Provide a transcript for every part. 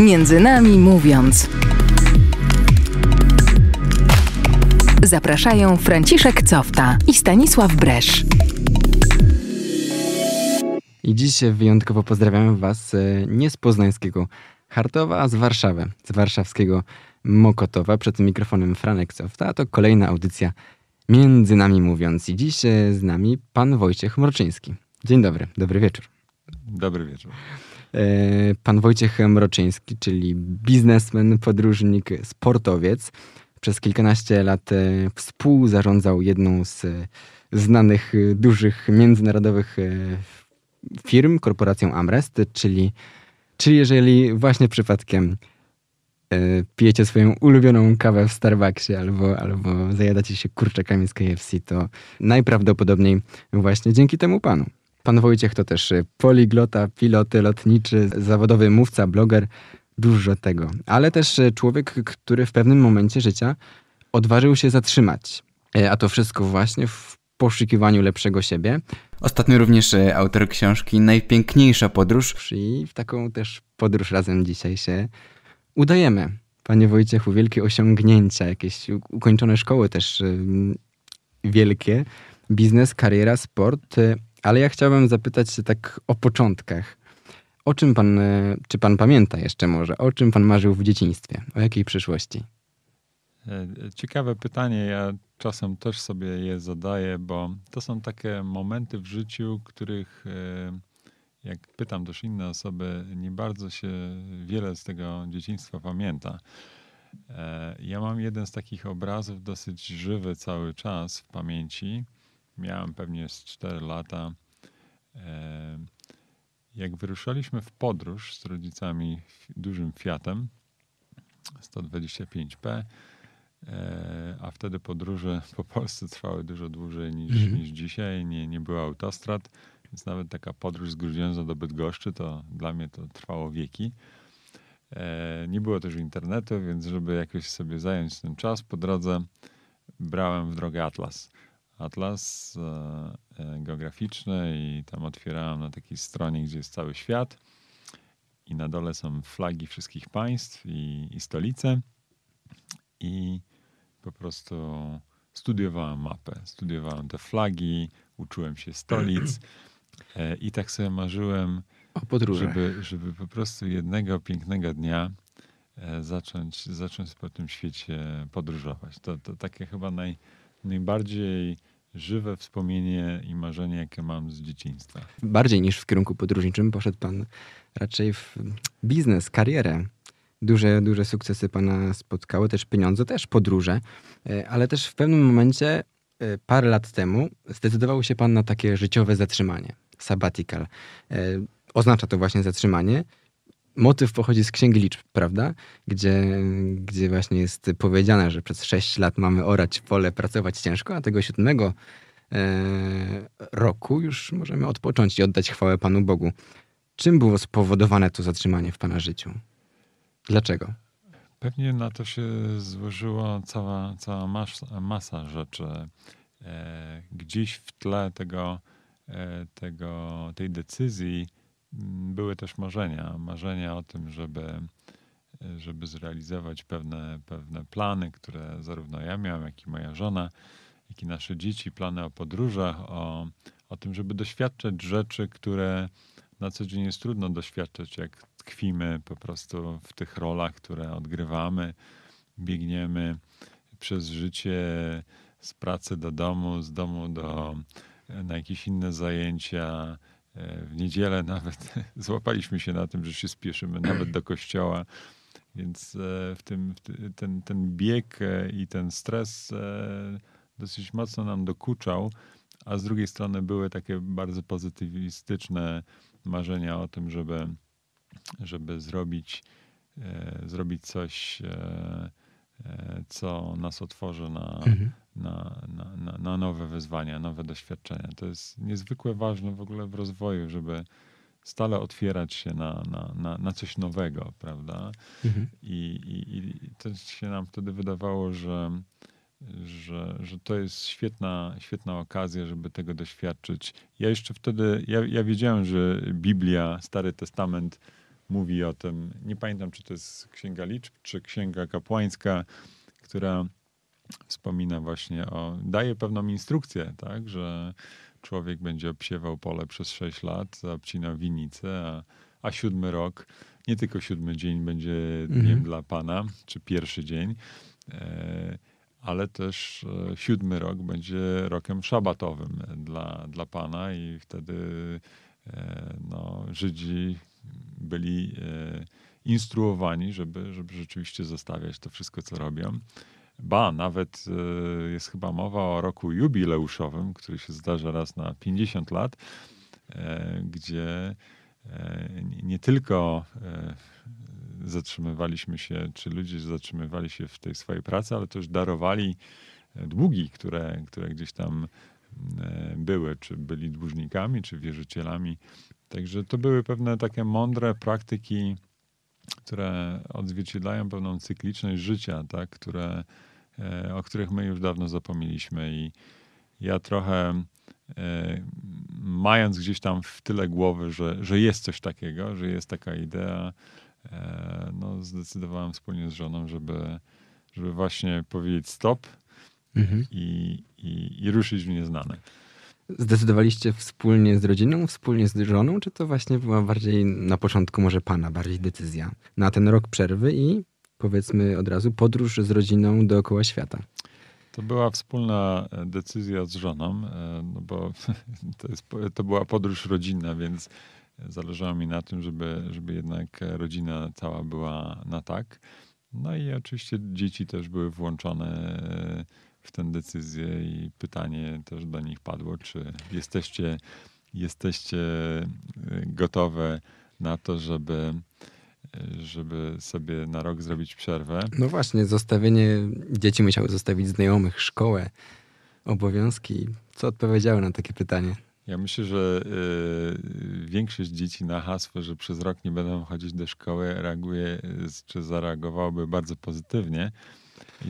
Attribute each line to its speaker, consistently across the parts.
Speaker 1: Między nami mówiąc. Zapraszają Franciszek Cofta i Stanisław Bresz.
Speaker 2: I dziś wyjątkowo pozdrawiam Was e, nie z poznańskiego Hartowa, a z Warszawy, z warszawskiego Mokotowa. Przed mikrofonem Franek Cofta, a to kolejna audycja Między nami mówiąc. I dziś e, z nami pan Wojciech Mroczyński. Dzień dobry, dobry wieczór.
Speaker 3: Dobry wieczór.
Speaker 2: E, pan Wojciech Mroczyński, czyli biznesmen, podróżnik, sportowiec. Przez kilkanaście lat e, współzarządzał jedną z znanych, dużych, międzynarodowych firm, korporacją Amrest, czyli, czyli jeżeli właśnie przypadkiem E, pijecie swoją ulubioną kawę w Starbucksie albo, albo zajadacie się kurczakami z KFC, to najprawdopodobniej właśnie dzięki temu panu. Pan Wojciech to też poliglota, pilot lotniczy, zawodowy mówca, bloger, dużo tego. Ale też człowiek, który w pewnym momencie życia odważył się zatrzymać. E, a to wszystko właśnie w poszukiwaniu lepszego siebie. Ostatnio również autor książki Najpiękniejsza podróż i w taką też podróż razem dzisiaj się udajemy. Panie Wojciechu, wielkie osiągnięcia, jakieś ukończone szkoły też wielkie, biznes, kariera, sport, y, ale ja chciałbym zapytać się tak o początkach. O czym pan, y, czy pan pamięta jeszcze może, o czym pan marzył w dzieciństwie? O jakiej przyszłości?
Speaker 3: E, ciekawe pytanie. Ja czasem też sobie je zadaję, bo to są takie momenty w życiu, których e, jak pytam też inne osoby, nie bardzo się wiele z tego dzieciństwa pamięta. E, ja mam jeden z takich obrazów dosyć żywy cały czas w pamięci. Miałem pewnie z 4 lata. E, jak wyruszaliśmy w podróż z rodzicami dużym Fiatem 125P, e, a wtedy podróże po Polsce trwały dużo dłużej niż, mhm. niż dzisiaj. Nie, nie było autostrad więc nawet taka podróż z Grudziądza do Bydgoszczy, to dla mnie to trwało wieki. E, nie było też internetu, więc żeby jakoś sobie zająć ten czas po drodze, brałem w drogę Atlas. Atlas e, e, geograficzny i tam otwierałem na takiej stronie, gdzie jest cały świat i na dole są flagi wszystkich państw i, i stolice i po prostu studiowałem mapę, studiowałem te flagi, uczyłem się stolic E, I tak sobie marzyłem. Żeby, żeby po prostu jednego pięknego dnia zacząć, zacząć po tym świecie podróżować. To, to takie chyba naj, najbardziej żywe wspomnienie i marzenie, jakie mam z dzieciństwa.
Speaker 2: Bardziej niż w kierunku podróżniczym poszedł pan raczej w biznes, karierę. Duże, duże sukcesy pana spotkały, też pieniądze, też podróże, e, ale też w pewnym momencie, parę lat temu, zdecydował się pan na takie życiowe zatrzymanie sabbatical. E, oznacza to właśnie zatrzymanie. Motyw pochodzi z Księgi Liczb, prawda? Gdzie, gdzie właśnie jest powiedziane, że przez 6 lat mamy orać pole, pracować ciężko, a tego siódmego e, roku już możemy odpocząć i oddać chwałę Panu Bogu. Czym było spowodowane to zatrzymanie w Pana życiu? Dlaczego?
Speaker 3: Pewnie na to się złożyła cała, cała masa, masa rzeczy. E, gdzieś w tle tego E, tego, tej decyzji były też marzenia. Marzenia o tym, żeby, e, żeby zrealizować pewne, pewne plany, które zarówno ja miałem, jak i moja żona, jak i nasze dzieci, plany o podróżach, o, o tym, żeby doświadczać rzeczy, które na co dzień jest trudno doświadczać, jak tkwimy po prostu w tych rolach, które odgrywamy, biegniemy przez życie z pracy do domu, z domu do na jakieś inne zajęcia. E, w niedzielę nawet złapaliśmy się na tym, że się spieszymy nawet do kościoła. Więc e, w tym ten, ten bieg e, i ten stres dosyć mocno nam dokuczał, a z drugiej strony były takie bardzo pozytywistyczne marzenia o tym, żeby, żeby zrobić, zrobić coś, co nas otworzy na, mhm na, na, na, na nowe wyzwania, nowe doświadczenia. To jest niezwykle ważne w ogóle w rozwoju, żeby stale otwierać się na, na, na, na coś nowego, prawda? Mhm. I, i, I to się nam wtedy wydawało, że, że, że to jest świetna, świetna okazja, żeby tego doświadczyć. Ja jeszcze wtedy, ja, ja wiedziałem, że Biblia, Stary Testament mówi o tym. Nie pamiętam, czy to jest Księga Liczb, czy Księga Kapłańska, która wspomina właśnie o, daje pewną instrukcję, tak, że człowiek będzie obsiewał pole przez 6 lat, obcinał winnicę, a, a siódmy rok, nie tylko siódmy dzień będzie dniem
Speaker 2: Mhm.
Speaker 3: dla Pana, czy pierwszy dzień, e, ale też e, siódmy rok będzie rokiem szabatowym dla, dla Pana i wtedy e, no, Żydzi byli e, instruowani, żeby, żeby rzeczywiście zostawiać to wszystko, co robią. Ba, nawet e, jest chyba mowa o roku jubileuszowym, który się zdarza raz na 50 lat, e, gdzie e, nie- tylko zatrzymywaliśmy się, czy ludzie zatrzymywali się w tej swojej pracy, ale też darowali długi, które, które gdzieś tam były, czy byli dłużnikami, czy wierzycielami. Także to były pewne takie mądre praktyki, które odzwierciedlają pewną cykliczność życia, tak, które, o których my już dawno zapomnieliśmy. I ja trochę, e, mając gdzieś tam w tyle głowy, że, że jest coś takiego, że jest taka idea, e, no, zdecydowałem wspólnie z żoną, żeby, żeby właśnie powiedzieć stop
Speaker 2: Mhm.
Speaker 3: i, i, i ruszyć w nieznane.
Speaker 2: Zdecydowaliście wspólnie z rodziną, wspólnie z żoną, czy to właśnie była bardziej na początku może pana bardziej decyzja na ten rok przerwy i powiedzmy od razu podróż z rodziną dookoła świata?
Speaker 3: To była wspólna e, decyzja z żoną, e, no bo to, jest, to była podróż rodzinna, więc zależało mi na tym, żeby, żeby jednak rodzina cała była na tak. No i oczywiście dzieci też były włączone e, w tę decyzję i pytanie też do nich padło, czy jesteście, jesteście e, gotowe na to, żeby, e, żeby sobie na rok zrobić przerwę.
Speaker 2: No właśnie, zostawienie, dzieci musiały zostawić znajomych, szkołę, obowiązki. Co odpowiedziały na takie pytanie?
Speaker 3: Ja myślę, że y, większość dzieci na hasło, że przez rok nie będą chodzić do szkoły, reaguje, y, czy zareagowałoby bardzo pozytywnie.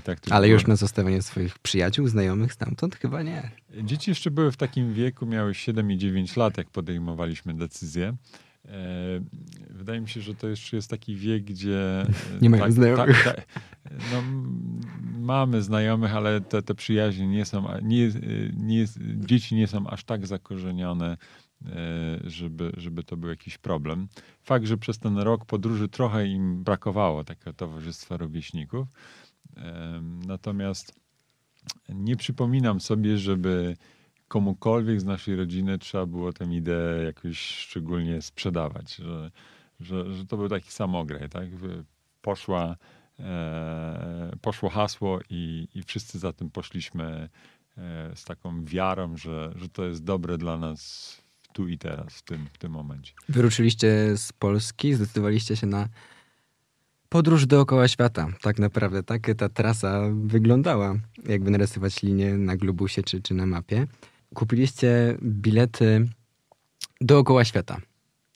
Speaker 3: Tak
Speaker 2: Ale
Speaker 3: było.
Speaker 2: już na zostawienie swoich przyjaciół, znajomych stamtąd chyba nie.
Speaker 3: Dzieci jeszcze były w takim wieku, miały 7 i 9 lat, jak podejmowaliśmy decyzję. E, Wydaje mi się, że to jeszcze jest taki wiek, gdzie. e,
Speaker 2: Nie mają znajomych.
Speaker 3: tak, no, m, mamy znajomych, ale te, te przyjaźnie nie są. Nie, nie, dzieci nie są aż tak zakorzenione, e, żeby, żeby to był jakiś problem. Fakt, że przez ten rok podróży trochę im brakowało takiego towarzystwa rówieśników. Natomiast nie przypominam sobie, żeby komukolwiek z naszej rodziny trzeba było tę ideę jakoś szczególnie sprzedawać, że, że, że to był taki samograj, tak? Poszła, e, poszło hasło i, i wszyscy za tym poszliśmy e, z taką wiarą, że, że to jest dobre dla nas tu i teraz, w tym, w tym momencie.
Speaker 2: Wyruszyliście z Polski, zdecydowaliście się na podróż dookoła świata. Tak naprawdę, tak ta trasa wyglądała, jakby narysować linię na globusie czy, czy na mapie. Kupiliście bilety dookoła świata.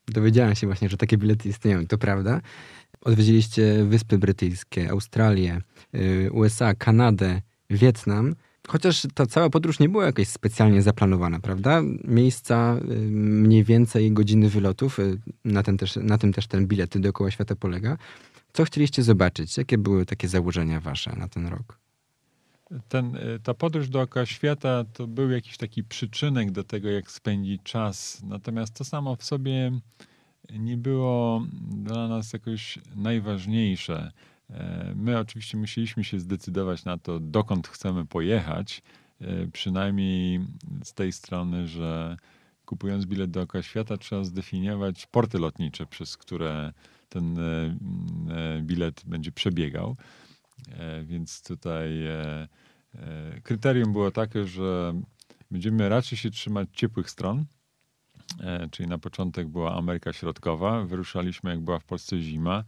Speaker 2: Dowiedziałem się właśnie, że takie bilety istnieją, to prawda. Odwiedziliście Wyspy Brytyjskie, Australię, y, USA, Kanadę, Wietnam. Chociaż ta cała podróż nie była jakaś specjalnie zaplanowana, prawda? Miejsca, y, mniej więcej godziny wylotów, y, na, ten też, na tym też ten bilet dookoła świata polega. Co chcieliście zobaczyć? Jakie były takie założenia wasze na ten rok?
Speaker 3: Ten, e, ta podróż dookoła świata to był jakiś taki przyczynek do tego, jak spędzić czas. Natomiast to samo w sobie nie było dla nas jakoś najważniejsze. E, My oczywiście musieliśmy się zdecydować na to, dokąd chcemy pojechać, e, przynajmniej z tej strony, że kupując bilet dookoła świata trzeba zdefiniować porty lotnicze, przez które ten e, bilet będzie przebiegał. Więc tutaj kryterium było takie, że będziemy raczej się trzymać ciepłych stron, e, czyli na początek była Ameryka Środkowa. Wyruszaliśmy, jak była w Polsce zima,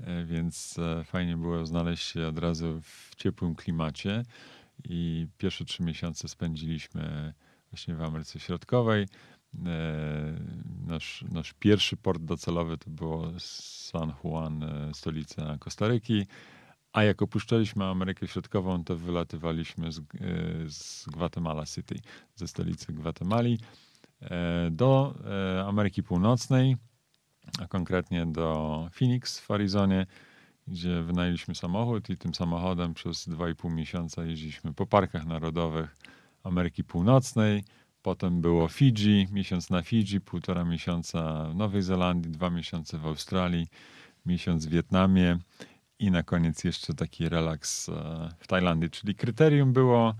Speaker 3: e, więc e, fajnie było znaleźć się od razu w ciepłym klimacie. I pierwsze trzy miesiące spędziliśmy właśnie w Ameryce Środkowej. E, Nasz, nasz pierwszy port docelowy to było San Juan, e, stolica Kostaryki. A jak opuszczaliśmy Amerykę Środkową, to wylatywaliśmy z, e, z Guatemala City, ze stolicy Gwatemali, e, do e, Ameryki Północnej. a konkretnie do Phoenix w Arizonie, gdzie wynajęliśmy samochód i tym samochodem przez 2,5 miesiąca jeździliśmy po parkach narodowych Ameryki Północnej. Potem było Fidżi, miesiąc na Fidżi, półtora miesiąca w Nowej Zelandii, dwa miesiące w Australii, miesiąc w Wietnamie i na koniec jeszcze taki relaks e, w Tajlandii. Czyli kryterium było,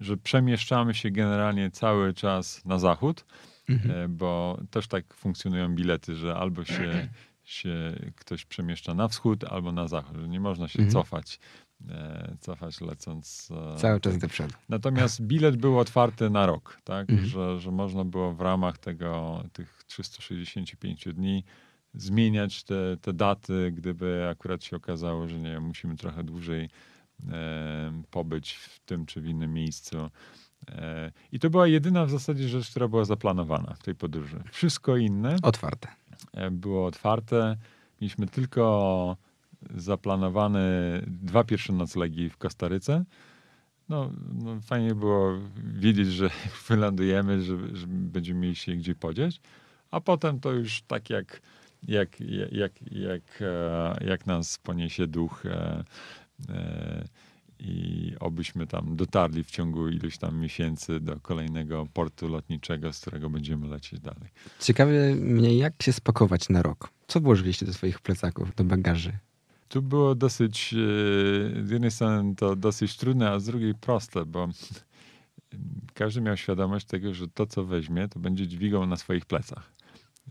Speaker 3: że przemieszczamy się generalnie cały czas na zachód, mhm. bo też tak funkcjonują bilety, że albo się, się ktoś przemieszcza na wschód, albo na zachód, że nie można się mhm. cofać. E, cofać lecąc.
Speaker 2: Cały czas do przodu.
Speaker 3: Natomiast bilet był otwarty na rok, tak? Mhm. Że, że można było w ramach tego, tych 365 dni zmieniać te, te daty, gdyby akurat się okazało, że nie musimy trochę dłużej e, pobyć w tym czy w innym miejscu. E, I to była jedyna w zasadzie rzecz, która była zaplanowana w tej podróży. Wszystko inne.
Speaker 2: Otwarte.
Speaker 3: E, było otwarte. Mieliśmy tylko zaplanowane dwa pierwsze noclegi w Kostaryce. No, no fajnie było wiedzieć, że wylądujemy, że, że będziemy mieli się gdzie podzieć. A potem to już tak jak jak, jak, jak, e, jak nas poniesie duch e, e, i obyśmy tam dotarli w ciągu iluś tam miesięcy do kolejnego portu lotniczego, z którego będziemy lecieć dalej.
Speaker 2: Ciekawie mnie, jak się spakować na rok? Co włożyliście do swoich plecaków, do bagaży?
Speaker 3: Tu było dosyć, z jednej strony to dosyć trudne, a z drugiej proste, bo każdy miał świadomość tego, że to, co weźmie, to będzie dźwigał na swoich plecach.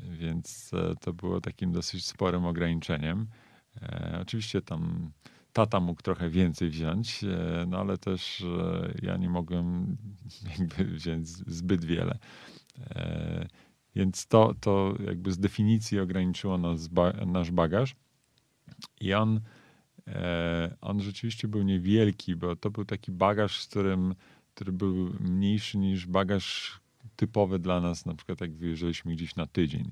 Speaker 3: Więc e, to było takim dosyć sporym ograniczeniem. E, oczywiście tam tata mógł trochę więcej wziąć, e, no ale też ja nie mogłem jakby wziąć zbyt wiele. Więc to, to jakby z definicji ograniczyło nas, nasz bagaż. I on, on rzeczywiście był niewielki, bo to był taki bagaż, z którym, który był mniejszy niż bagaż typowe dla nas, na przykład jak wyjeżdżaliśmy gdzieś na tydzień.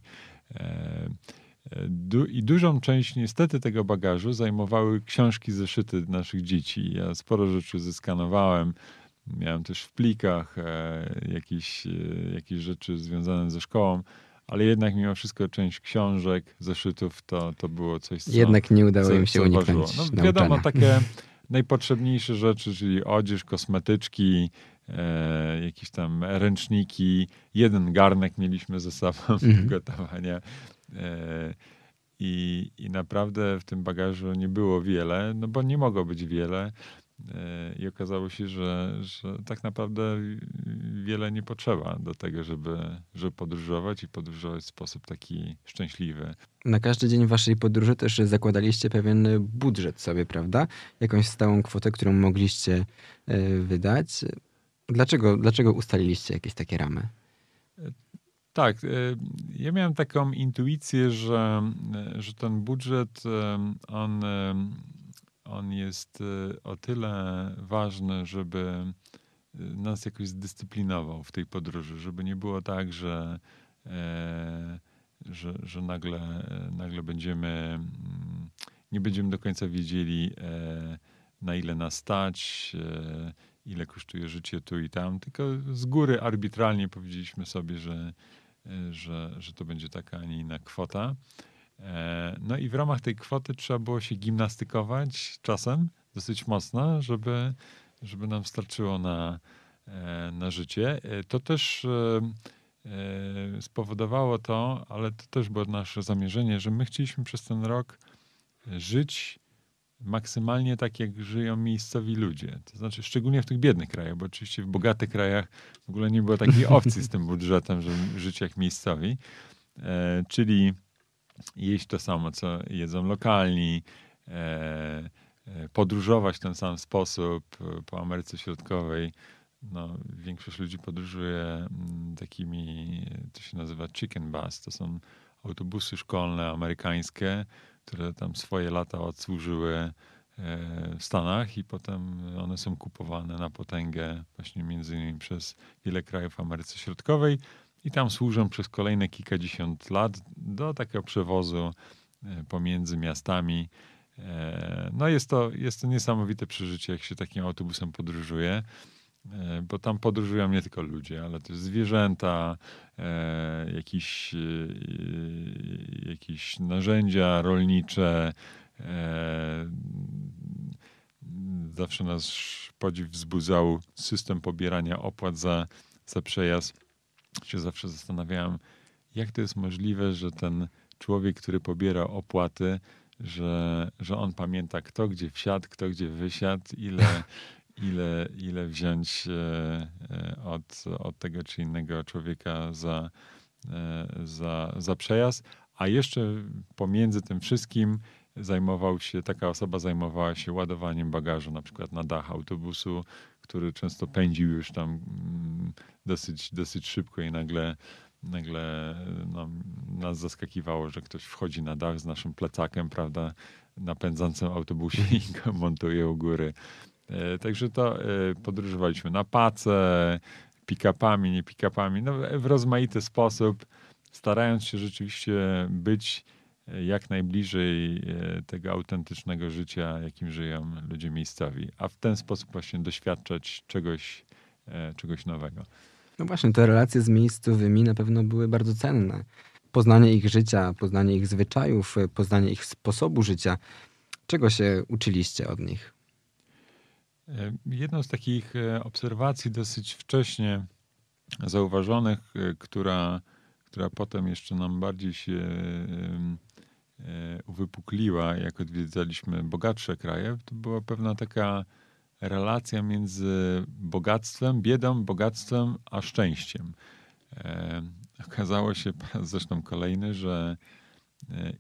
Speaker 3: E, e, du I dużą część niestety tego bagażu zajmowały książki zeszyty naszych dzieci. Ja sporo rzeczy zeskanowałem. Miałem też w plikach e, jakieś, jakieś rzeczy związane ze szkołą, ale jednak mimo wszystko część książek, zeszytów to, to było coś, co
Speaker 2: Jednak nie udało co, im się uniknąć
Speaker 3: No wiadomo, takie najpotrzebniejsze rzeczy, czyli odzież, kosmetyczki, e, jakieś tam ręczniki, jeden garnek mieliśmy ze sobą mm. gotowania. E, i, I naprawdę w tym bagażu nie było wiele, no bo nie mogło być wiele. E, I okazało się, że, że tak naprawdę wiele nie potrzeba do tego, żeby, żeby podróżować i podróżować w sposób taki szczęśliwy.
Speaker 2: Na każdy dzień waszej podróży też zakładaliście pewien budżet sobie, prawda? Jakąś stałą kwotę, którą mogliście e, wydać. Dlaczego, dlaczego ustaliliście jakieś takie ramy?
Speaker 3: Tak, e, ja miałem taką intuicję, że, e, że ten budżet, e, on, on jest o tyle ważny, żeby nas jakoś zdyscyplinował w tej podróży, żeby nie było tak, że, że, że nagle, nagle będziemy, nie będziemy do końca wiedzieli, na ile nas stać, ile kosztuje życie tu i tam, tylko z góry arbitralnie powiedzieliśmy sobie, że, że, że to będzie taka, a nie inna kwota. E, no i w ramach tej kwoty trzeba było się gimnastykować czasem dosyć mocno, żeby, żeby nam starczyło na, e, na życie. E, to też spowodowało to, ale to też było nasze zamierzenie, że my chcieliśmy przez ten rok żyć maksymalnie tak, jak żyją miejscowi ludzie. To znaczy, szczególnie w tych biednych krajach, bo oczywiście w bogatych krajach w ogóle nie było takiej opcji z tym budżetem, żeby żyć jak miejscowi. E, czyli jeść to samo, co jedzą lokalni, e, e podróżować w ten sam sposób po Ameryce Środkowej. No, większość ludzi podróżuje mm, takimi, to się nazywa chicken bus. To są autobusy szkolne amerykańskie, które tam swoje lata odsłużyły e, w Stanach i potem one są kupowane na potęgę właśnie między innymi przez wiele krajów Ameryce Środkowej i tam służą przez kolejne kilkadziesiąt lat do takiego przewozu e, pomiędzy miastami. E, no jest to, jest to niesamowite przeżycie, jak się takim autobusem podróżuje. E, bo tam podróżują nie tylko ludzie, ale też zwierzęta, e, jakieś, e, jakieś narzędzia rolnicze. Zawsze nas podziw wzbudzał system pobierania opłat za, za przejazd. Się zawsze zastanawiałem, jak to jest możliwe, że ten człowiek, który pobiera opłaty, że, że on pamięta, kto gdzie wsiadł, kto gdzie wysiadł, ile, ile, ile wziąć e, e, od, od tego czy innego człowieka za, e, za, za przejazd, a jeszcze pomiędzy tym wszystkim zajmował się, taka osoba zajmowała się ładowaniem bagażu, na przykład na dach autobusu, który często pędził już tam mm, dosyć, dosyć szybko i nagle, nagle no, nas zaskakiwało, że ktoś wchodzi na dach z naszym plecakiem, prawda, na pędzącym autobusie i go montuje u góry. E, także to e, podróżowaliśmy na pace, pick-upami, nie pick-upami, no, w rozmaity sposób, starając się rzeczywiście być e, jak najbliżej tego autentycznego życia, jakim żyją ludzie miejscowi, a w ten sposób właśnie doświadczać czegoś, czegoś nowego.
Speaker 2: No właśnie, te relacje z miejscowymi na pewno były bardzo cenne. Poznanie ich życia, poznanie ich zwyczajów, poznanie ich sposobu życia. Czego się uczyliście od nich?
Speaker 3: E, jedną z takich e, obserwacji dosyć wcześnie zauważonych, e, która, która potem jeszcze nam bardziej się uwypukliła, jak odwiedzaliśmy bogatsze kraje, to była pewna taka relacja między bogactwem, biedą, bogactwem, a szczęściem. Okazało się, zresztą kolejny, że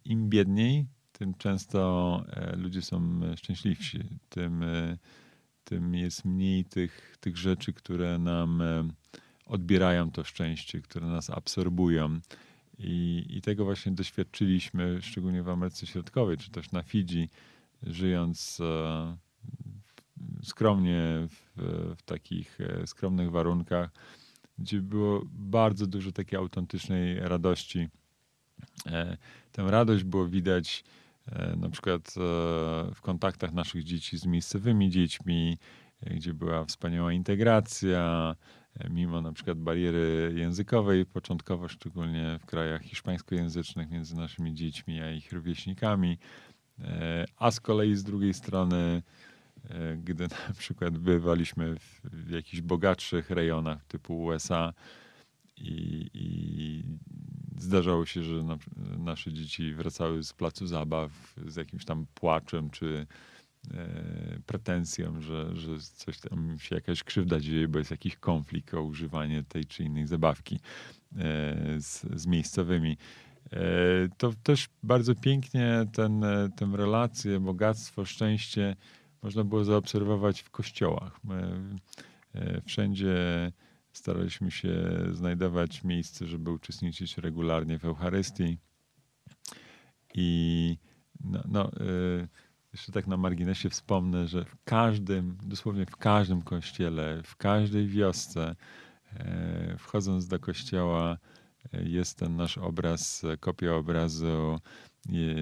Speaker 3: im biedniej, tym często ludzie są szczęśliwsi, tym tym jest mniej tych, tych rzeczy, które nam e, odbierają to szczęście, które nas absorbują. I, I tego właśnie doświadczyliśmy, szczególnie w Ameryce Środkowej, czy też na Fidżi, żyjąc e, skromnie w, w, takich e, skromnych warunkach, gdzie było bardzo dużo takiej autentycznej radości. Tę radość było widać na przykład e, w kontaktach naszych dzieci z miejscowymi dziećmi, e, gdzie była wspaniała integracja, mimo na przykład bariery językowej, początkowo szczególnie w krajach hiszpańskojęzycznych między naszymi dziećmi a ich rówieśnikami, a z kolei z drugiej strony, gdy na przykład bywaliśmy w jakichś bogatszych rejonach typu USA i, i zdarzało się, że na, nasze dzieci wracały z placu zabaw z jakimś tam płaczem czy e, pretensją, że, że coś tam się jakaś krzywda dzieje, bo jest jakiś konflikt o używanie tej czy innej zabawki e, z, z miejscowymi. E, to też bardzo pięknie ten, tę relację, bogactwo, szczęście można było zaobserwować w kościołach. E, wszędzie staraliśmy się znajdować miejsce, żeby uczestniczyć regularnie w Eucharystii. I no, no y, jeszcze tak na marginesie wspomnę, że w każdym, dosłownie w każdym kościele, w każdej wiosce, e, wchodząc do kościoła, e, jest ten nasz obraz, kopia obrazu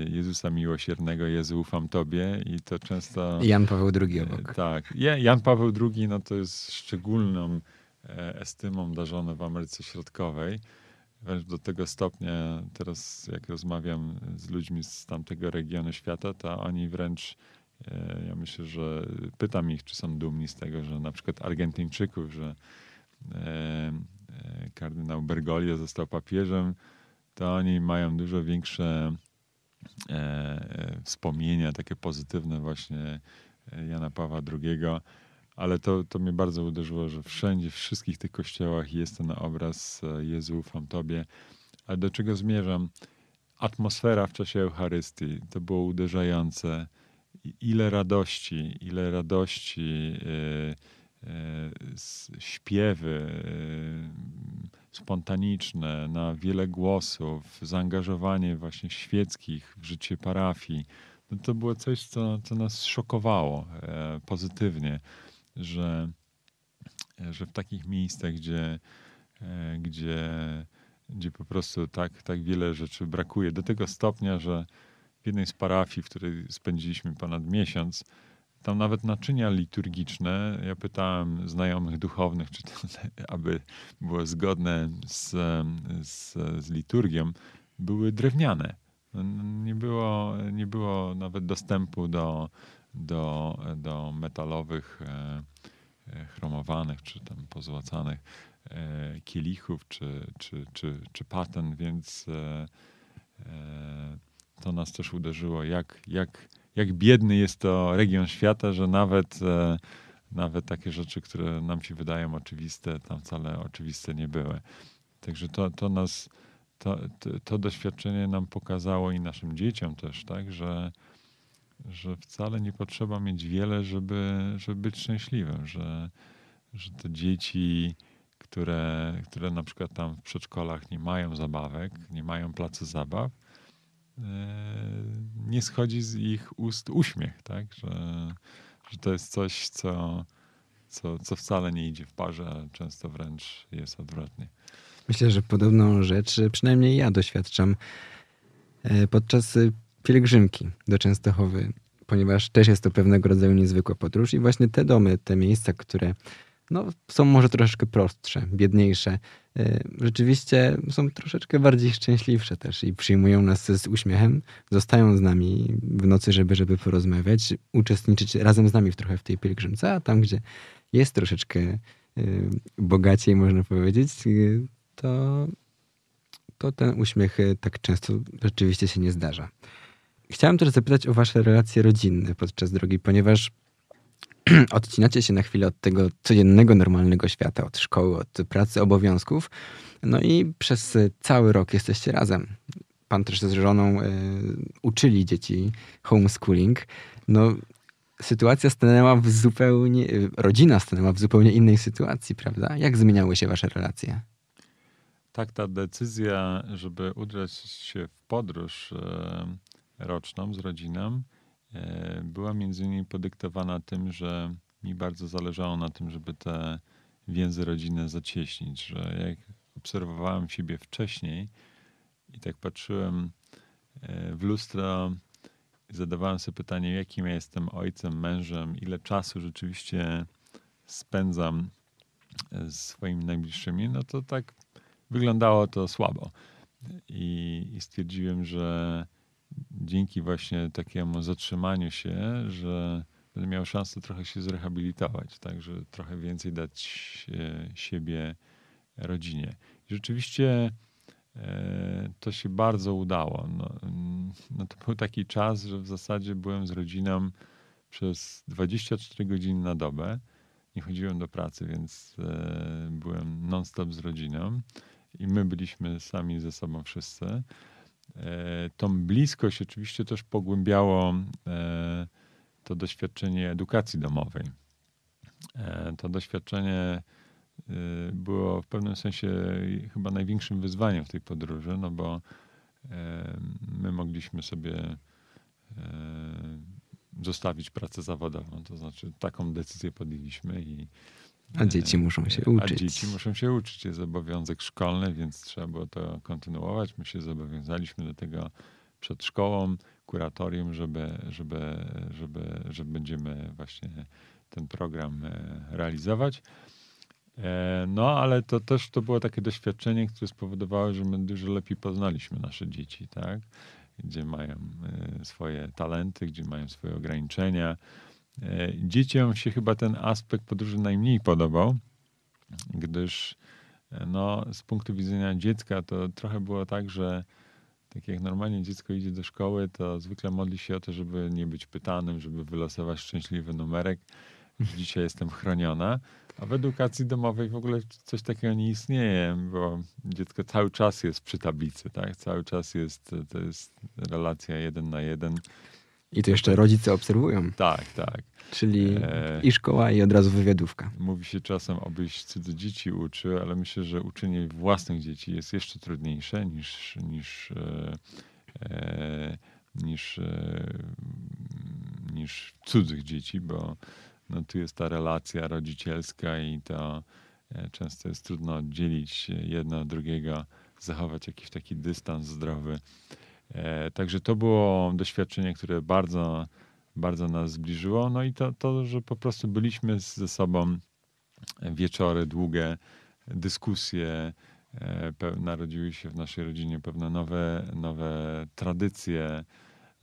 Speaker 3: Jezusa Miłosiernego, Jezu, ufam Tobie i to często...
Speaker 2: Jan Paweł II obok.
Speaker 3: Tak. Jan Paweł II no to jest szczególną E, estymą darzone w Ameryce Środkowej. Wręcz do tego stopnia teraz, jak rozmawiam z ludźmi z tamtego regionu świata, to oni wręcz, e, ja myślę, że pytam ich, czy są dumni z tego, że na przykład Argentyńczyków, że e, kardynał Bergoglio został papieżem, to oni mają dużo większe wspomnienia, takie pozytywne właśnie Jana Pawła II ale to, to mnie bardzo uderzyło, że wszędzie, w wszystkich tych kościołach jest ten obraz e, Jezu, ufam Tobie. Ale do czego zmierzam? Atmosfera w czasie Eucharystii to było uderzające. Ile radości, ile radości, yy, yy, śpiewy spontaniczne, na wiele głosów, zaangażowanie właśnie świeckich w życie parafii. No to było coś, co, co nas szokowało pozytywnie że, że w takich miejscach, gdzie, e, gdzie, gdzie po prostu tak, tak wiele rzeczy brakuje, do tego stopnia, że w jednej z parafii, w której spędziliśmy ponad miesiąc, tam nawet naczynia liturgiczne, ja pytałem znajomych duchownych, czy to, aby było zgodne z, z, z liturgią, były drewniane. Nie było, nie było nawet dostępu do, do, do metalowych, e, e, chromowanych czy tam pozłacanych e, kielichów czy, czy, czy, czy paten, więc to nas też uderzyło, jak, jak, jak biedny jest to region świata, że nawet, nawet takie rzeczy, które nam się wydają oczywiste, tam wcale oczywiste nie były. Także to, to nas to, to, to, doświadczenie nam pokazało i naszym dzieciom też, tak, że, że wcale nie potrzeba mieć wiele, żeby, żeby być szczęśliwym, że, że te dzieci, które, które na przykład tam w przedszkolach nie mają zabawek, nie mają placu zabaw, e, nie schodzi z ich ust uśmiech, tak, że, że to jest coś, co, co, co wcale nie idzie w parze, a często wręcz jest odwrotnie.
Speaker 2: Myślę, że podobną rzecz przynajmniej ja doświadczam e, podczas e, pielgrzymki do Częstochowy, ponieważ też jest to pewnego rodzaju niezwykła podróż i właśnie te domy, te miejsca, które no, są może troszeczkę prostsze, biedniejsze, e, rzeczywiście są troszeczkę bardziej szczęśliwsze też i przyjmują nas z uśmiechem, zostają z nami w nocy, żeby, żeby porozmawiać, uczestniczyć razem z nami w trochę w tej pielgrzymce, a tam, gdzie jest troszeczkę bogaciej, można powiedzieć, to, to ten uśmiech tak często rzeczywiście się nie zdarza. Chciałem też zapytać o wasze relacje rodzinne podczas drogi, ponieważ odcinacie się na chwilę od tego codziennego, normalnego świata, od szkoły, od pracy, obowiązków. No i przez cały rok jesteście razem. Pan też z żoną y, uczyli dzieci homeschooling. No, sytuacja stanęła w zupełnie, rodzina stanęła w zupełnie innej sytuacji, prawda? Jak zmieniały się wasze relacje?
Speaker 3: Tak, ta decyzja, żeby udać się w podróż e, roczną z rodziną, e, była między innymi podyktowana tym, że mi bardzo zależało na tym, żeby te więzy rodzinne zacieśnić, że jak obserwowałem siebie wcześniej i tak patrzyłem e, w lustro i zadawałem sobie pytanie, jakim ja jestem ojcem, mężem, ile czasu rzeczywiście spędzam z swoimi najbliższymi, no to tak wyglądało to słabo. I, I, stwierdziłem, że dzięki właśnie takiemu zatrzymaniu się, że będę miał szansę trochę się zrehabilitować, tak, że trochę więcej dać e, siebie rodzinie. I rzeczywiście e, to się bardzo udało. No, no to był taki czas, że w zasadzie byłem z rodziną przez 24 godziny na dobę. Nie chodziłem do pracy, więc e, byłem non-stop z rodziną i my byliśmy sami ze sobą wszyscy. E, tą bliskość oczywiście też pogłębiało e, to doświadczenie edukacji domowej. E, to doświadczenie było w pewnym sensie chyba największym wyzwaniem w tej podróży, no bo my mogliśmy sobie zostawić pracę zawodową. To znaczy taką decyzję podjęliśmy i
Speaker 2: a dzieci muszą się uczyć.
Speaker 3: A dzieci muszą się uczyć. Jest obowiązek szkolny, więc trzeba było to kontynuować. My się zobowiązaliśmy do tego przed szkołą, kuratorium, żeby, żeby, żeby, że będziemy właśnie ten program e, realizować. E, no, ale to też to było takie doświadczenie, które spowodowało, że my dużo lepiej poznaliśmy nasze dzieci, tak? Gdzie mają e, swoje talenty, gdzie mają swoje ograniczenia dzieciom się chyba ten aspekt podróży najmniej podobał, gdyż e, no, z punktu widzenia dziecka to trochę było tak, że tak jak normalnie dziecko idzie do szkoły, to zwykle modli się o to, żeby nie być pytanym, żeby wylosować szczęśliwy numerek, dzisiaj jestem chroniona. A w edukacji domowej w ogóle coś takiego nie istnieje, bo dziecko cały czas jest przy tablicy, tak? Cały czas jest, to jest relacja jeden na jeden.
Speaker 2: I to jeszcze rodzice obserwują.
Speaker 3: Tak, tak.
Speaker 2: Czyli e... i szkoła, i od razu wywiadówka.
Speaker 3: Mówi się czasem, abyś cudze dzieci uczy, ale myślę, że uczenie własnych dzieci jest jeszcze trudniejsze niż, niż, e, e, niż, e, niż cudzych dzieci, bo no, tu jest ta relacja rodzicielska i to często jest trudno oddzielić jedno od drugiego, zachować jakiś taki dystans zdrowy. E, także to było doświadczenie, które bardzo bardzo nas zbliżyło. No i to, to że po prostu byliśmy ze sobą wieczory długie, dyskusje, e, narodziły się w naszej rodzinie pewne nowe, nowe tradycje.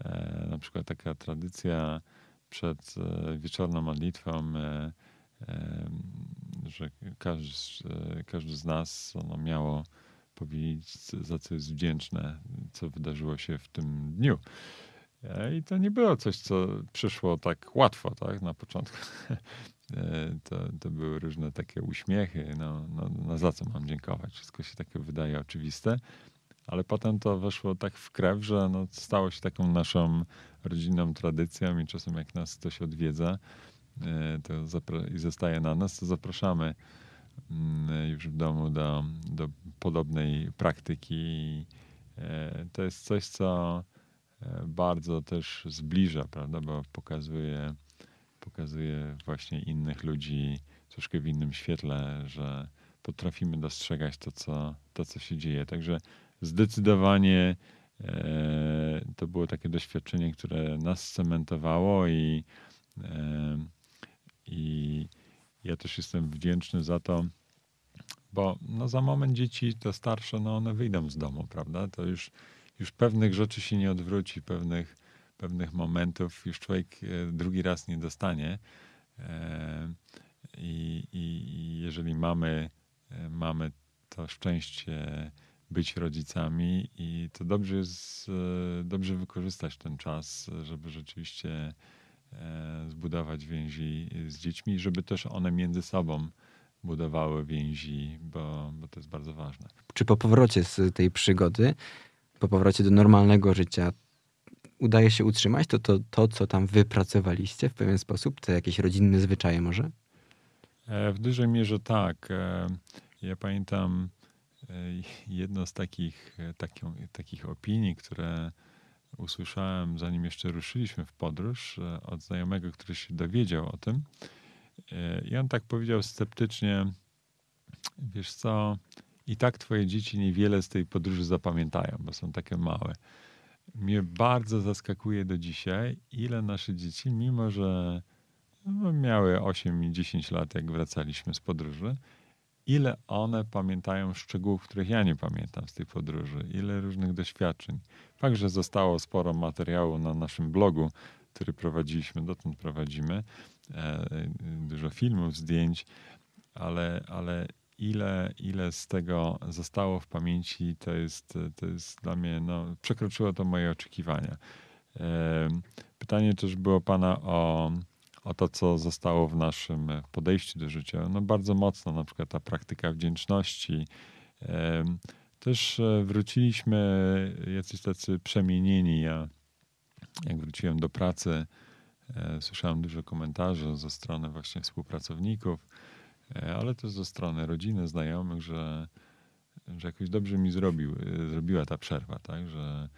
Speaker 3: E, Na przykład taka tradycja przed wieczorną modlitwą, że każdy, każdy z nas ono miało co- za co jest wdzięczne, co wydarzyło się w tym dniu. E, I to nie było coś, co przyszło tak łatwo, tak, na początku. E, To, to były różne takie uśmiechy, no, no, no za co mam dziękować. Wszystko się takie wydaje oczywiste, ale potem to weszło tak w krew, że no, stało się taką naszą rodzinną tradycją i czasem jak nas ktoś odwiedza e, to i zostaje na nas, to zapraszamy już w domu do, do podobnej praktyki. E, To jest coś, co e, bardzo też zbliża, prawda, bo pokazuje, pokazuje właśnie innych ludzi troszkę w innym świetle, że potrafimy dostrzegać to, co, to, co się dzieje. Także zdecydowanie e, to było takie doświadczenie, które nas cementowało i, i ja też jestem wdzięczny za to, bo no za moment dzieci, te starsze, no one wyjdą z domu, prawda? To już, już pewnych rzeczy się nie odwróci, pewnych, pewnych momentów już człowiek e, drugi raz nie dostanie. E, I, i, jeżeli mamy, e, mamy to szczęście być rodzicami i to dobrze jest, dobrze wykorzystać ten czas, żeby rzeczywiście zbudować więzi z dziećmi, żeby też one między sobą budowały więzi, bo, bo to jest bardzo ważne.
Speaker 2: Czy po powrocie z tej przygody, po powrocie do normalnego życia, udaje się utrzymać to, to, to co tam wypracowaliście w pewien sposób? Te jakieś rodzinne zwyczaje może?
Speaker 3: E, W dużej mierze tak. E, Ja pamiętam e, jedno z takich, e, taką, takich opinii, które usłyszałem zanim jeszcze ruszyliśmy w podróż e, od znajomego, który się dowiedział o tym. E, I on tak powiedział sceptycznie, wiesz co, i tak twoje dzieci niewiele z tej podróży zapamiętają, bo są takie małe. Mnie bardzo zaskakuje do dzisiaj, ile nasze dzieci, mimo że no, miały 8 i 10 lat, jak wracaliśmy z podróży, ile one pamiętają szczegółów, których ja nie pamiętam z tej podróży, ile różnych doświadczeń. Fakt, że zostało sporo materiału na naszym blogu, który prowadziliśmy, dotąd prowadzimy, e, dużo filmów, zdjęć, ale, ale ile, ile z tego zostało w pamięci, to jest, to jest dla mnie, no, przekroczyło to moje oczekiwania. E, Pytanie też było pana o, o to, co zostało w naszym podejściu do życia. No bardzo mocno, na przykład ta praktyka wdzięczności. E, Też e, wróciliśmy jacyś tacy przemienieni. Ja, jak wróciłem do pracy, e, słyszałem dużo komentarzy ze strony właśnie współpracowników, e, ale też ze strony rodziny, znajomych, że, że jakoś dobrze mi zrobił, e, zrobiła ta przerwa, tak? Że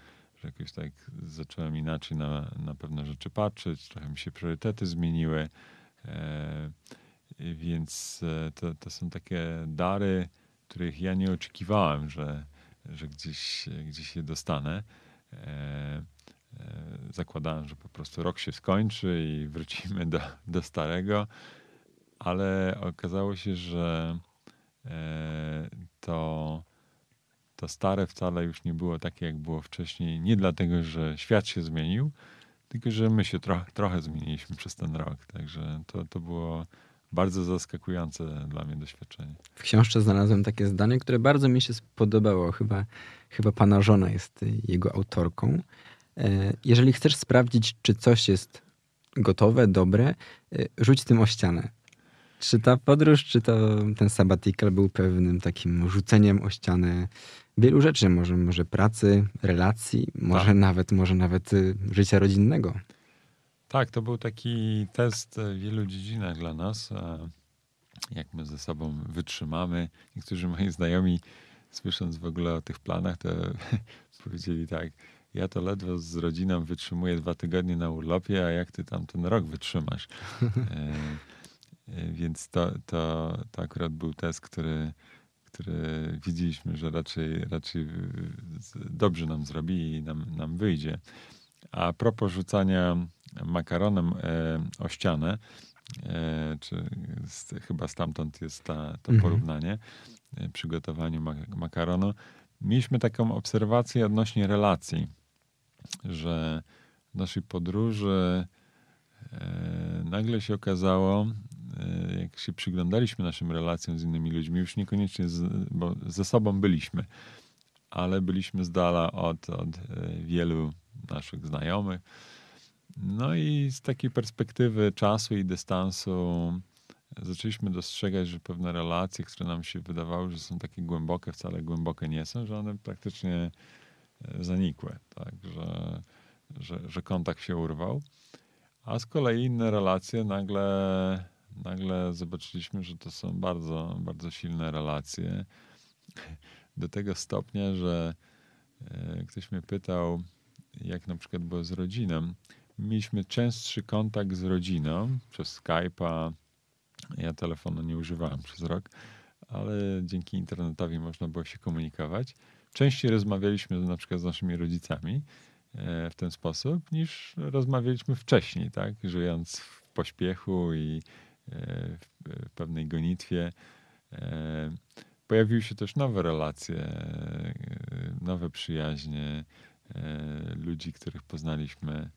Speaker 3: jakoś tak zacząłem inaczej na, na pewne rzeczy patrzeć, trochę mi się priorytety zmieniły. E, Więc e, to, to są takie dary, których ja nie oczekiwałem, że, że gdzieś, gdzieś je dostanę. E, Zakładałem, że po prostu rok się skończy i wrócimy do, do starego, ale okazało się, że to, to stare wcale już nie było takie, jak było wcześniej. Nie dlatego, że świat się zmienił, tylko że my się trochę, trochę zmieniliśmy przez ten rok. Także to, to było bardzo zaskakujące dla mnie doświadczenie.
Speaker 2: W książce znalazłem takie zdanie, które bardzo mi się spodobało. Chyba, chyba pana żona jest jego autorką. E, Jeżeli chcesz sprawdzić, czy coś jest gotowe, dobre, y, rzuć tym o ścianę. Czy ta podróż, czy to ten sabbatical był pewnym takim rzuceniem o ścianę wielu rzeczy, może, może pracy, relacji, może
Speaker 3: Tak.
Speaker 2: nawet, może nawet y, życia rodzinnego.
Speaker 3: Tak, to był taki test w wielu dziedzinach dla nas. a Jak my ze sobą wytrzymamy. Niektórzy moi znajomi, słysząc w ogóle o tych planach, to powiedzieli tak, ja to ledwo z rodziną wytrzymuję dwa tygodnie na urlopie, a jak ty tam ten rok wytrzymasz? E, e, Więc to, to, to akurat był test, który, który widzieliśmy, że raczej, raczej dobrze nam zrobi i nam, nam wyjdzie. A propos rzucania makaronem o ścianę, czy z, chyba stamtąd jest ta, to mhm. porównanie przygotowaniu makaronu, mieliśmy taką obserwację odnośnie relacji, że w naszej podróży e, nagle się okazało, e, jak się przyglądaliśmy naszym relacjom z innymi ludźmi, już niekoniecznie z, bo ze sobą byliśmy, ale byliśmy z dala od, od e, wielu naszych znajomych. No i z takiej perspektywy czasu i dystansu zaczęliśmy dostrzegać, że pewne relacje, które nam się wydawały, że są takie głębokie, wcale głębokie nie są, że one praktycznie e, zanikły, tak, że, że, że kontakt się urwał. A z kolei inne relacje nagle, nagle zobaczyliśmy, że to są bardzo, bardzo silne relacje. Do tego stopnia, że e, ktoś mnie pytał, jak na przykład było z rodziną. Mieliśmy częstszy kontakt z rodziną przez Skype'a, ja telefonu nie używałem przez rok, ale dzięki internetowi można było się komunikować. Częściej rozmawialiśmy na przykład z naszymi rodzicami e, w ten sposób, niż rozmawialiśmy wcześniej, tak? Żyjąc w pośpiechu i w pewnej gonitwie. E, pojawiły się też nowe relacje, nowe przyjaźnie ludzi, których poznaliśmy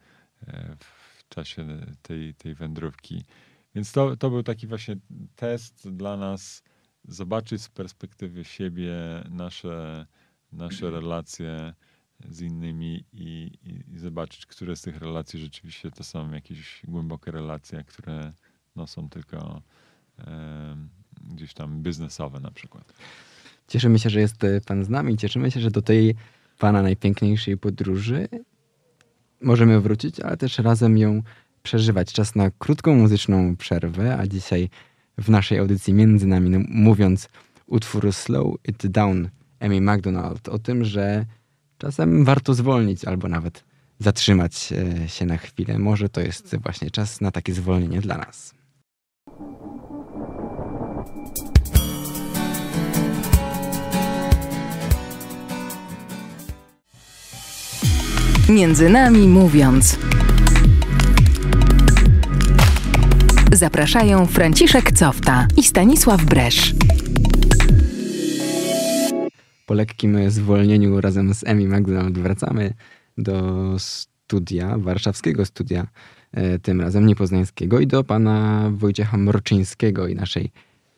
Speaker 3: w czasie tej, tej wędrówki. Więc to, to był taki właśnie test dla nas, zobaczyć z perspektywy siebie nasze, nasze relacje z innymi i, i, i, zobaczyć, które z tych relacji rzeczywiście to są jakieś głębokie relacje, które no, są tylko e, gdzieś tam biznesowe na przykład.
Speaker 2: Cieszymy się, że jest Pan z nami. Cieszymy się, że do tej Pana najpiękniejszej podróży możemy wrócić, ale też razem ją przeżywać. Czas na krótką muzyczną przerwę, a dzisiaj w naszej audycji między nami no, mówiąc utwór Slow It Down Amy McDonald o tym, że czasem warto zwolnić albo nawet zatrzymać e, się na chwilę. Może to jest właśnie czas na takie zwolnienie dla nas.
Speaker 1: Między nami mówiąc. Zapraszają Franciszek Cofta i Stanisław Bresz.
Speaker 2: Po lekkim zwolnieniu razem z Emi McDonald wracamy do studia, warszawskiego studia, e, tym razem niepoznańskiego i do pana Wojciecha Mroczyńskiego i naszej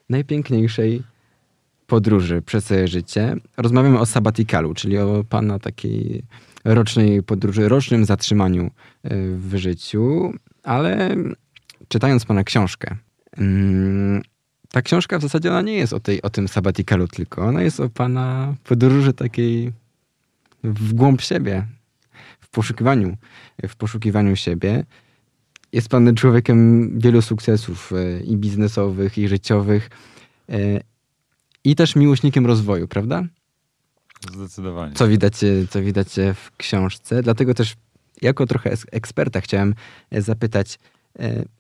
Speaker 2: najpiękniejszej podróży przez życie. Rozmawiamy o sabatikalu, czyli o pana takiej rocznej podróży, rocznym zatrzymaniu e, w życiu, ale czytając pana książkę, mm, ta książka w zasadzie ona nie jest o, tej, o tym sabatikalu tylko. Ona jest o pana podróży takiej w głąb siebie, w poszukiwaniu, w poszukiwaniu siebie. Jest pan człowiekiem wielu sukcesów e, i biznesowych, i życiowych. E, I też miłośnikiem rozwoju, prawda?
Speaker 3: Zdecydowanie.
Speaker 2: Co widać, co widać w książce. Dlatego też jako trochę eksperta chciałem zapytać,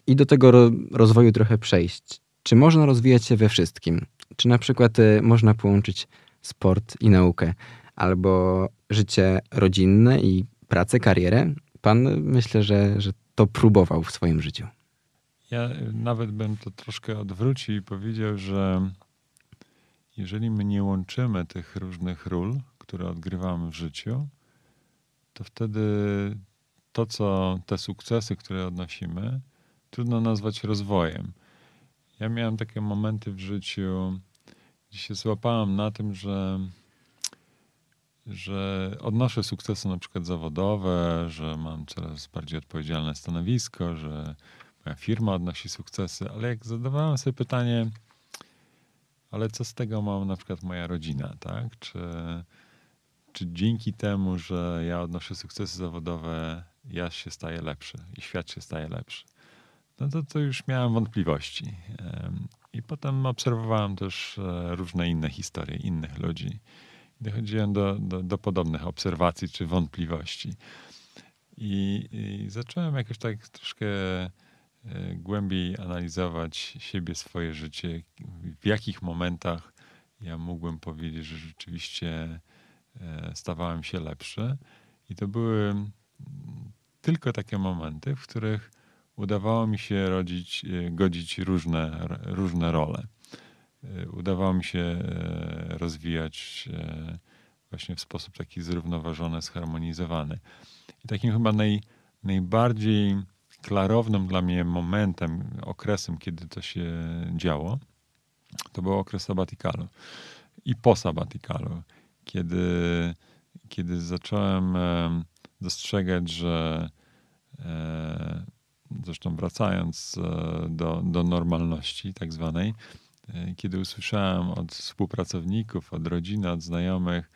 Speaker 2: i do tego rozwoju trochę przejść. Czy można rozwijać się we wszystkim? Czy na przykład e, można połączyć sport i naukę, albo życie rodzinne i pracę, karierę? Pan myślę, że, że to próbował w swoim życiu.
Speaker 3: Ja nawet bym to troszkę odwrócił i powiedział, że jeżeli my nie łączymy tych różnych ról, które odgrywamy w życiu, to wtedy to, co te sukcesy, które odnosimy, trudno nazwać rozwojem. Ja miałem takie momenty w życiu, gdzie się złapałem na tym, że, że odnoszę sukcesy na przykład zawodowe, że mam coraz bardziej odpowiedzialne stanowisko, że moja firma odnosi sukcesy, ale jak zadawałem sobie pytanie, ale co z tego mam na przykład moja rodzina, tak? Czy, czy dzięki temu, że ja odnoszę sukcesy zawodowe, ja się staję lepszy i świat się staje lepszy? no to, to już miałem wątpliwości. I potem obserwowałem też e, różne inne historie innych ludzi. Dochodziłem do, do, do podobnych obserwacji czy wątpliwości. I, I, zacząłem jakoś tak troszkę głębiej analizować siebie, swoje życie, w jakich momentach ja mógłbym powiedzieć, że rzeczywiście e, stawałem się lepszy. I to były tylko takie momenty, w których udawało mi się rodzić, e, godzić różne, różne role. E, udawało mi się e, rozwijać właśnie w sposób taki zrównoważony, zharmonizowany. I takim chyba naj, najbardziej klarownym dla mnie momentem, okresem, kiedy to się działo, to był okres sabatikalu i po sabatikalu, kiedy, kiedy zacząłem dostrzegać, że e, zresztą wracając e, do, do normalności tak zwanej, e, kiedy usłyszałem od współpracowników, od rodziny, od znajomych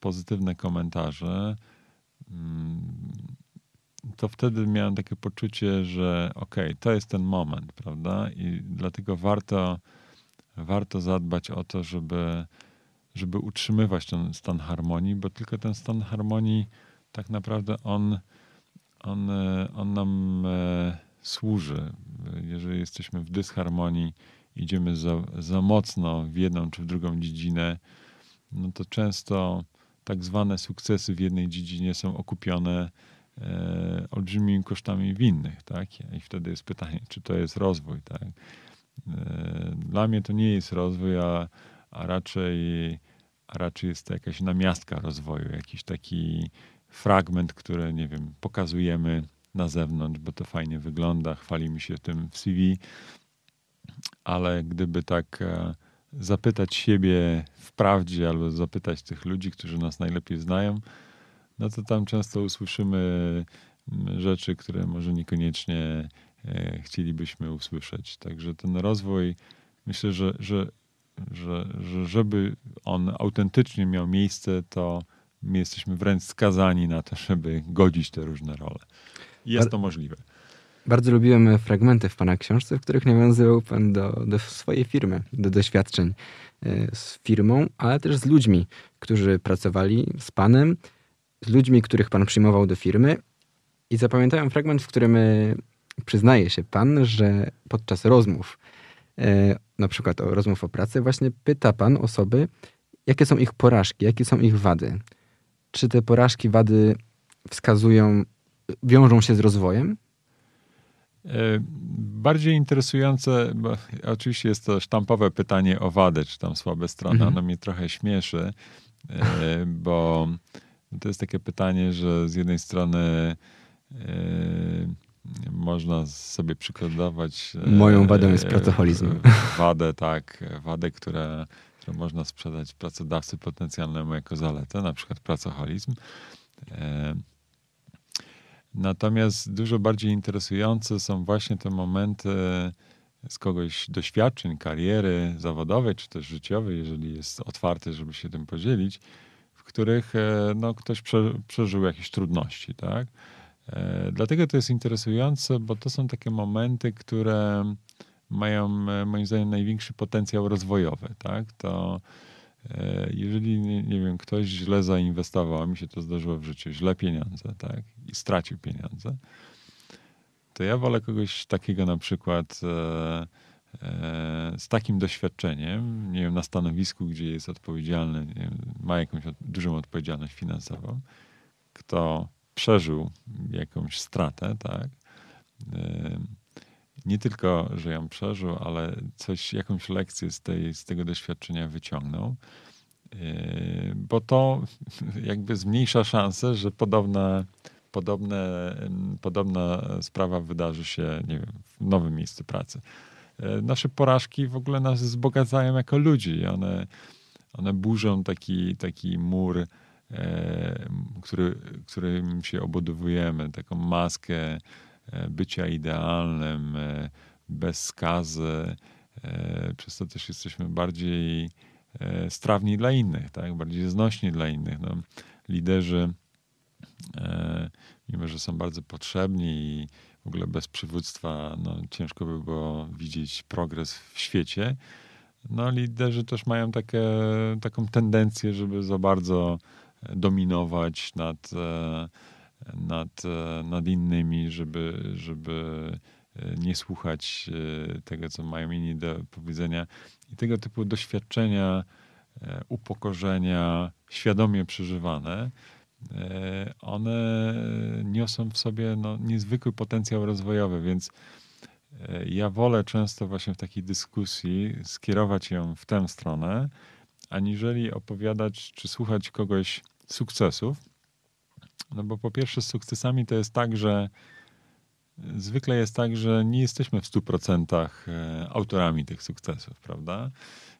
Speaker 3: pozytywne komentarze, mm, to wtedy miałem takie poczucie, że okej, okay, to jest ten moment, prawda? I dlatego warto, warto zadbać o to, żeby, żeby utrzymywać ten stan harmonii, bo tylko ten stan harmonii tak naprawdę on, on, on nam e, służy. Jeżeli jesteśmy w dysharmonii, idziemy za, za mocno w jedną czy w drugą dziedzinę, no to często tak zwane sukcesy w jednej dziedzinie są okupione olbrzymimi kosztami w innych, tak? I wtedy jest pytanie, czy to jest rozwój, tak? E, dla mnie to nie jest rozwój, a, a raczej a raczej jest to jakaś namiastka rozwoju, jakiś taki fragment, który, nie wiem, pokazujemy na zewnątrz, bo to fajnie wygląda, chwalimy się tym w CV, ale gdyby tak e, zapytać siebie w prawdzie albo zapytać tych ludzi, którzy nas najlepiej znają, no to tam często usłyszymy mm, rzeczy, które może niekoniecznie e, chcielibyśmy usłyszeć. Także ten rozwój, myślę, że, że, że, że żeby on autentycznie miał miejsce, to my jesteśmy wręcz skazani na to, żeby godzić te różne role. Jest to możliwe.
Speaker 2: Bardzo lubiłem fragmenty w Pana książce, w których nawiązywał Pan do, do swojej firmy, do doświadczeń e, z firmą, ale też z ludźmi, którzy pracowali z Panem, z ludźmi, których Pan przyjmował do firmy. I zapamiętałem fragment, w którym e, przyznaje się Pan, że podczas rozmów, e, na przykład o rozmów o pracy, właśnie pyta Pan osoby, jakie są ich porażki, jakie są ich wady czy te porażki, wady wskazują, wiążą się z rozwojem?
Speaker 3: E, bardziej interesujące, bo oczywiście jest to sztampowe pytanie o wadę, czy tam słabe strony. Mhm. Ono mnie trochę śmieszy, bo to jest takie pytanie, że z jednej strony e, można sobie przykładować.
Speaker 2: Moją wadą jest pracoholizm.
Speaker 3: Wadę, tak. Wadę, która które można sprzedać pracodawcy potencjalnemu jako zaletę, na przykład pracoholizm. E, natomiast dużo bardziej interesujące są właśnie te momenty z kogoś doświadczeń, kariery zawodowej czy też życiowej, jeżeli jest otwarty, żeby się tym podzielić, w których e, no, ktoś prze, przeżył jakieś trudności. Tak? E, dlatego to jest interesujące, bo to są takie momenty, które mają e, moim zdaniem największy potencjał rozwojowy, tak? To jeżeli, nie, wiem, ktoś źle zainwestował, a mi się to zdarzyło w życiu, źle pieniądze, tak? I stracił pieniądze, to ja wolę kogoś takiego na przykład z takim doświadczeniem, nie wiem, na stanowisku, gdzie jest odpowiedzialny, wiem, ma jakąś od, dużą odpowiedzialność finansową, kto przeżył jakąś stratę, tak? E, nie tylko, że ją przeżył, ale coś, jakąś lekcję z, tej, z tego doświadczenia wyciągnął. Yy, bo to jakby zmniejsza szanse, że podobna, podobne, podobna sprawa wydarzy się nie wiem, w nowym miejscu pracy. Yy, nasze porażki w ogóle nas wzbogacają jako ludzi. One, one burzą taki, taki mur, yy, który, którym się obudowujemy, taką maskę E, bycia idealnym, e, bez skazy. E, przez to też jesteśmy bardziej strawni dla innych, tak? bardziej znośni dla innych. No, liderzy, mimo że są bardzo potrzebni i w ogóle bez przywództwa no, ciężko by było widzieć progres w świecie, no liderzy też mają takie, taką tendencję, żeby za bardzo dominować nad nad, e, nad innymi, żeby, żeby e, nie słuchać e, tego, co mają inni do powiedzenia. I tego typu doświadczenia, upokorzenia, świadomie przeżywane, e, one niosą w sobie no, niezwykły potencjał rozwojowy, więc e, ja wolę często właśnie w takiej dyskusji skierować ją w tę stronę, aniżeli opowiadać czy słuchać kogoś sukcesów. No bo po pierwsze z sukcesami to jest tak, że zwykle jest tak, że nie jesteśmy w 100% e, autorami tych sukcesów, prawda?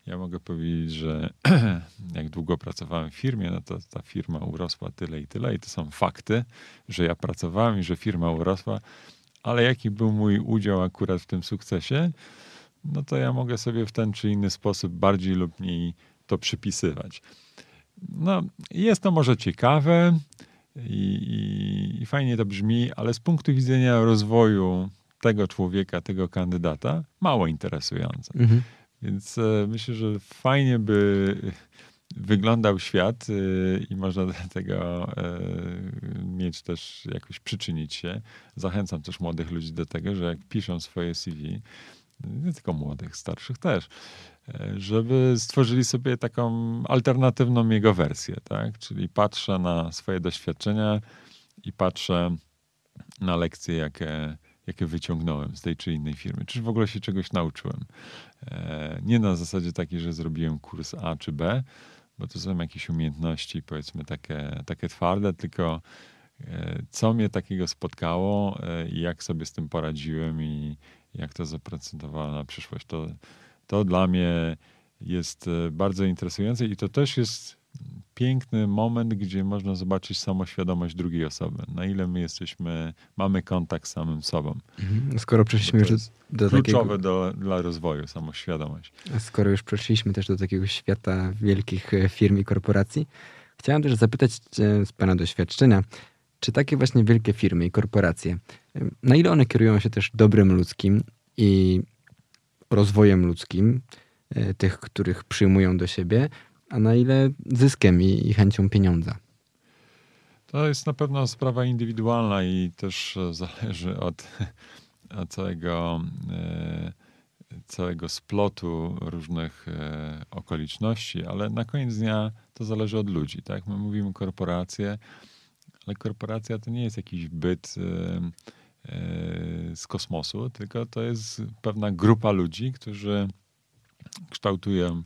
Speaker 3: Ja mogę powiedzieć, że jak długo pracowałem w firmie, no to ta firma urosła tyle i tyle i to są fakty, że ja pracowałem i że firma urosła, ale jaki był mój udział akurat w tym sukcesie, no to ja mogę sobie w ten czy inny sposób bardziej lub mniej to przypisywać. No, jest to może ciekawe i, i, i fajnie to brzmi, ale z punktu widzenia rozwoju tego człowieka, tego kandydata, mało interesujące. Mhm. Więc e, myślę, że fajnie by wyglądał świat e, i można do tego e, mieć też jakoś przyczynić się. Zachęcam też młodych ludzi do tego, że jak piszą swoje CV, nie tylko młodych, starszych też, żeby stworzyli sobie taką alternatywną jego wersję, tak? Czyli patrzę na swoje doświadczenia i patrzę na lekcje, jakie, jakie wyciągnąłem z tej czy innej firmy. Czy w ogóle się czegoś nauczyłem. E, nie na zasadzie takiej, że zrobiłem kurs A czy B, bo to są jakieś umiejętności, powiedzmy, takie, takie twarde, tylko e, co mnie takiego spotkało e, i jak sobie z tym poradziłem i jak to zaprocentowało na przyszłość. To, to dla mnie jest bardzo interesujące i to też jest piękny moment, gdzie można zobaczyć samoświadomość drugiej osoby. Na ile my jesteśmy, mamy kontakt z samym sobą.
Speaker 2: Mhm. Skoro przeszliśmy już do,
Speaker 3: kluczowe
Speaker 2: takiego...
Speaker 3: do, dla rozwoju, samoświadomość.
Speaker 2: Skoro już przeszliśmy też do takiego świata wielkich e, firm i korporacji, chciałem też zapytać z pana doświadczenia, czy takie właśnie wielkie firmy i korporacje, na ile one kierują się też dobrem ludzkim i rozwojem ludzkim, e, tych, których przyjmują do siebie, a na ile zyskiem i, i chęcią pieniądza?
Speaker 3: To jest na pewno sprawa indywidualna i też e, zależy od, od całego, e, całego splotu różnych e, okoliczności, ale na koniec dnia to zależy od ludzi. Tak? My mówimy korporacje, ale korporacja to nie jest jakiś byt z kosmosu, tylko to jest pewna grupa ludzi, którzy kształtują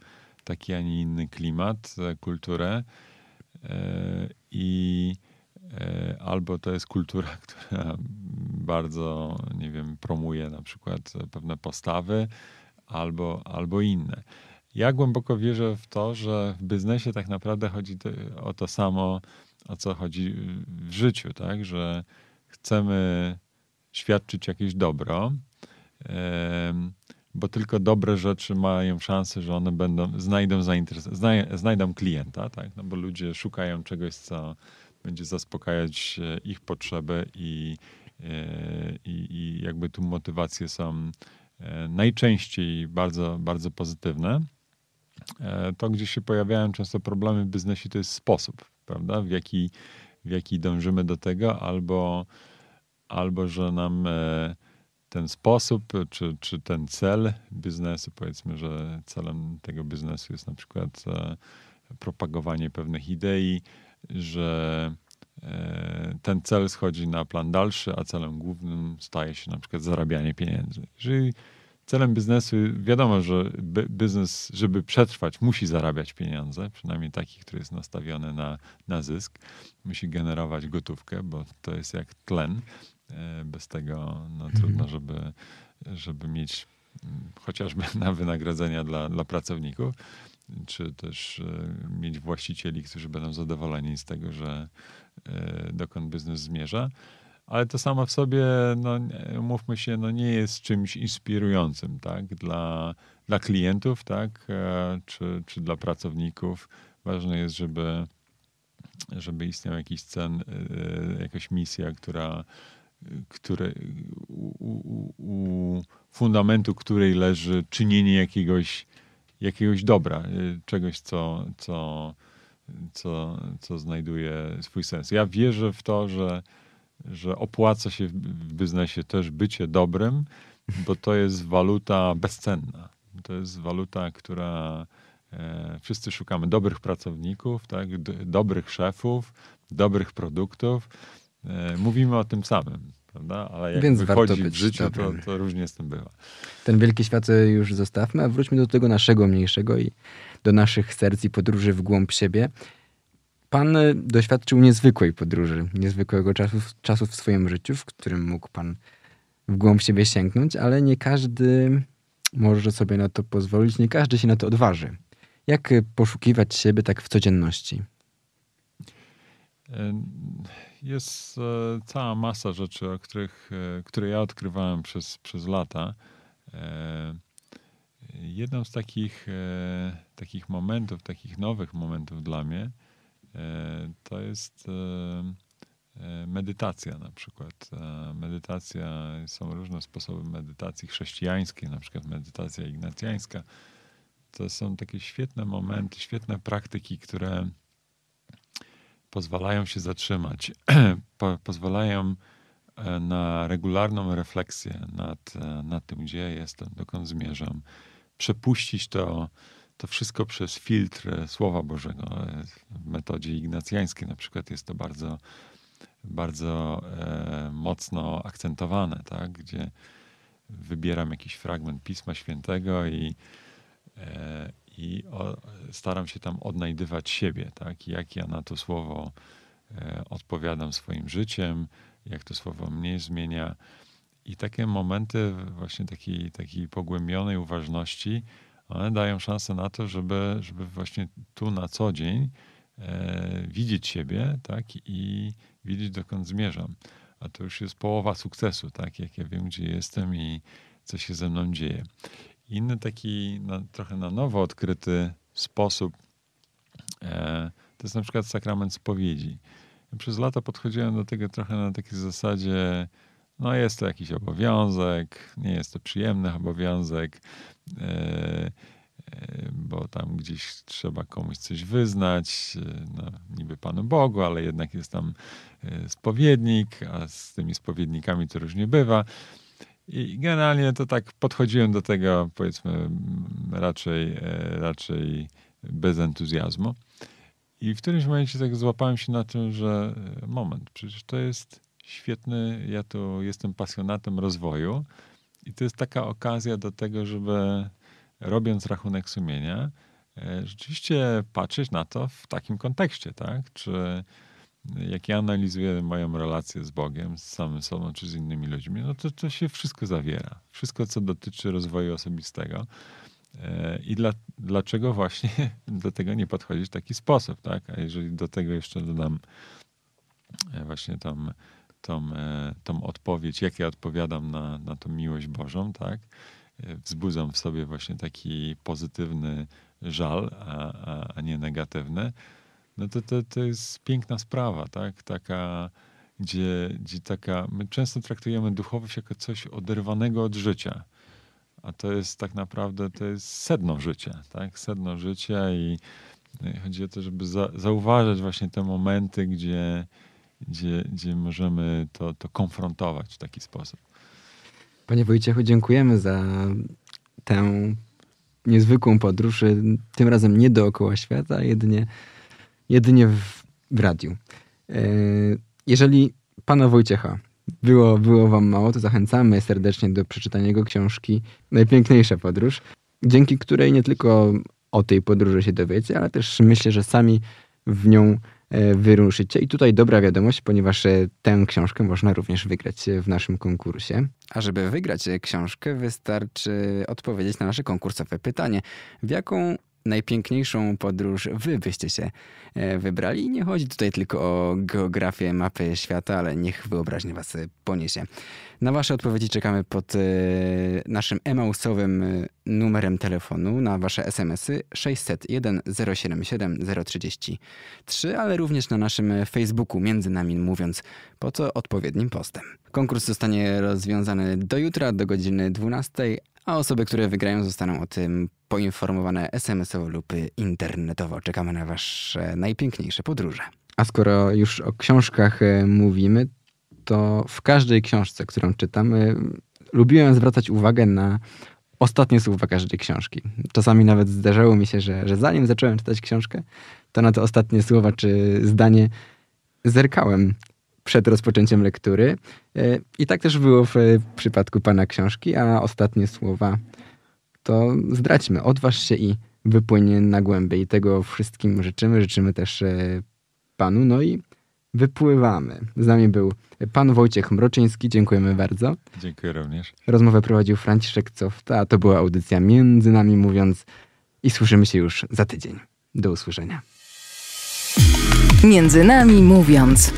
Speaker 3: taki, a nie inny klimat, e, kulturę e, i e, albo to jest kultura, która bardzo, nie wiem, promuje na przykład pewne postawy, albo, albo inne. Ja głęboko wierzę w to, że w biznesie tak naprawdę chodzi o to samo, o co chodzi w życiu, tak? Że chcemy świadczyć jakieś dobro bo tylko dobre rzeczy mają szansę, że one będą, znajdą, zainteres- znajdą klienta, tak? no bo ludzie szukają czegoś, co będzie zaspokajać e, ich potrzeby i, e, i, i jakby tu motywacje są e, najczęściej bardzo, bardzo pozytywne. To, gdzie się pojawiają często problemy w biznesie, to jest sposób, prawda, w jaki, w jaki dążymy do tego, albo, albo że nam ten sposób, czy, czy ten cel biznesu, powiedzmy, że celem tego biznesu jest na przykład e, propagowanie pewnych idei, że e, ten cel schodzi na plan dalszy, a celem głównym staje się na przykład zarabianie pieniędzy. Jeżeli celem biznesu, wiadomo, że biznes, żeby przetrwać, musi zarabiać pieniądze, przynajmniej taki, który jest nastawiony na, na zysk, musi generować gotówkę, bo to jest jak tlen, bez tego no, mhm. trudno, żeby, żeby mieć mm, chociażby na wynagrodzenia dla, dla pracowników, czy też e, mieć właścicieli, którzy będą zadowoleni z tego, że e, dokąd biznes zmierza. Ale to samo w sobie, no, mówmy się, no, nie jest czymś inspirującym tak? dla, dla klientów tak? czy, czy dla pracowników. Ważne jest, żeby, żeby istniał jakiś cen, jakaś misja, która które, u, u, u, fundamentu której leży czynienie jakiegoś, jakiegoś dobra, y, czegoś, co, co, co, co znajduje swój sens. Ja wierzę w to, że, że opłaca się w biznesie też bycie dobrym, bo to jest waluta bezcenna. To jest waluta, która e, wszyscy szukamy dobrych pracowników, tak, dobrych szefów, dobrych produktów, mówimy o tym samym, prawda? Ale jak
Speaker 2: Więc warto
Speaker 3: wychodzi w życiu, to, to różnie z tym bywa.
Speaker 2: Ten wielki świat e, już zostawmy, a wróćmy do tego naszego mniejszego i do naszych serc i podróży w głąb siebie. Pan e, doświadczył niezwykłej podróży, niezwykłego czasu, czasu w swoim życiu, w którym mógł pan w głąb siebie sięgnąć, ale nie każdy może sobie na to pozwolić, nie każdy się na to odważy. Jak e, poszukiwać siebie tak w codzienności?
Speaker 3: E, Jest e, cała masa rzeczy, o których, e, które ja odkrywałem przez, przez lata. E, Jedną z takich, takich momentów, takich nowych momentów dla mnie, to jest medytacja na przykład. Medytacja, są różne sposoby medytacji chrześcijańskiej, na przykład medytacja ignacjańska. To są takie świetne momenty, świetne praktyki, które pozwalają się zatrzymać, po, pozwalają e, na regularną refleksję nad, e, nad tym, gdzie jestem, dokąd zmierzam, przepuścić to, to wszystko przez filtr e, Słowa Bożego. W metodzie ignacjańskiej na przykład jest to bardzo, bardzo e, mocno akcentowane, tak? gdzie wybieram jakiś fragment Pisma Świętego i, e, i o, staram się tam odnajdywać siebie, tak? jak ja na to słowo e, odpowiadam swoim życiem, jak to słowo mnie zmienia. I takie momenty właśnie takiej, takiej pogłębionej uważności, one dają szansę na to, żeby, żeby właśnie tu na co dzień e, widzieć siebie tak? i widzieć dokąd zmierzam. A to już jest połowa sukcesu, tak? jak ja wiem, gdzie jestem i co się ze mną dzieje. Inny taki trochę na nowo odkryty sposób e, to jest na przykład sakrament spowiedzi. Przez lata podchodziłem do tego trochę na takiej zasadzie, no jest to jakiś obowiązek, nie jest to przyjemny obowiązek, e, e, bo tam gdzieś trzeba komuś coś wyznać, e, no, niby Panu Bogu, ale jednak jest tam e, spowiednik, a z tymi spowiednikami to różnie bywa. I generalnie to tak podchodziłem do tego, powiedzmy, raczej, e, raczej bez entuzjazmu. I w którymś momencie tak złapałem się na tym, że e, moment, przecież to jest świetny, ja tu jestem pasjonatem rozwoju i to jest taka okazja do tego, żeby robiąc rachunek sumienia, e, rzeczywiście patrzeć na to w takim kontekście, tak? Czy jak ja analizuję moją relację z Bogiem, z samym sobą czy z innymi ludźmi, no to to się wszystko zawiera. Wszystko, co dotyczy rozwoju osobistego. E, I dla, dlaczego właśnie do tego nie podchodzić w taki sposób, tak? A jeżeli do tego jeszcze dodam e, właśnie tą, tą, e, tą odpowiedź, jak ja odpowiadam na, na tą miłość Bożą, tak? Wzbudzam w sobie właśnie taki pozytywny żal, a, a, a nie negatywny, no to, to, to jest piękna sprawa, tak? Taka, gdzie, gdzie taka, my często traktujemy duchowość jako coś oderwanego od życia, a to jest tak naprawdę, to jest sedno życia, tak? Sedno życia i i chodzi o to, żeby za, zauważać właśnie te momenty, gdzie, gdzie, gdzie możemy to, to konfrontować w taki sposób.
Speaker 2: Panie Wojciechu, dziękujemy za tę niezwykłą podróż. Tym razem nie dookoła świata, jedynie, jedynie w, w radiu. E, Jeżeli pana Wojciecha było, było wam mało, to zachęcamy serdecznie do przeczytania jego książki Najpiękniejsza podróż, dzięki której nie tylko o tej podróży się dowiecie, ale też myślę, że sami w nią e, wyruszycie. I tutaj dobra wiadomość, ponieważ e, tę książkę można również wygrać w naszym konkursie. A żeby wygrać książkę, wystarczy odpowiedzieć na nasze konkursowe pytanie. W jaką najpiękniejszą podróż wy byście się e, wybrali? I nie chodzi tutaj tylko o geografię, mapę świata, ale niech wyobraźnia was e, poniesie. Na wasze odpowiedzi czekamy pod e, naszym emausowym numerem telefonu, na wasze smsy 601 077 033, ale również na naszym Facebooku, między nami mówiąc, po co odpowiednim postem. Konkurs zostanie rozwiązany do jutra, do godziny 12, a osoby, które wygrają, zostaną o tym poinformowane SMS-owo lub internetowo. Czekamy na wasze najpiękniejsze podróże. A skoro już o książkach e, mówimy, to w każdej książce, którą czytamy, lubiłem zwracać uwagę na ostatnie słowa każdej książki. Czasami nawet zdarzało mi się, że, że zanim zacząłem czytać książkę, to na te ostatnie słowa czy zdanie zerkałem przed rozpoczęciem lektury. E, I tak też było w przypadku pana książki, a ostatnie słowa to zdradźmy, odważ się i wypłynie na głębiej. Tego wszystkim życzymy. Życzymy też e, panu. No i wypływamy. Z nami był pan Wojciech Mroczyński. Dziękujemy bardzo.
Speaker 3: Dziękuję również.
Speaker 2: Rozmowę prowadził Franciszek Cofta, a to była audycja Między Nami Mówiąc i słyszymy się już za tydzień. Do usłyszenia.
Speaker 1: Między Nami Mówiąc.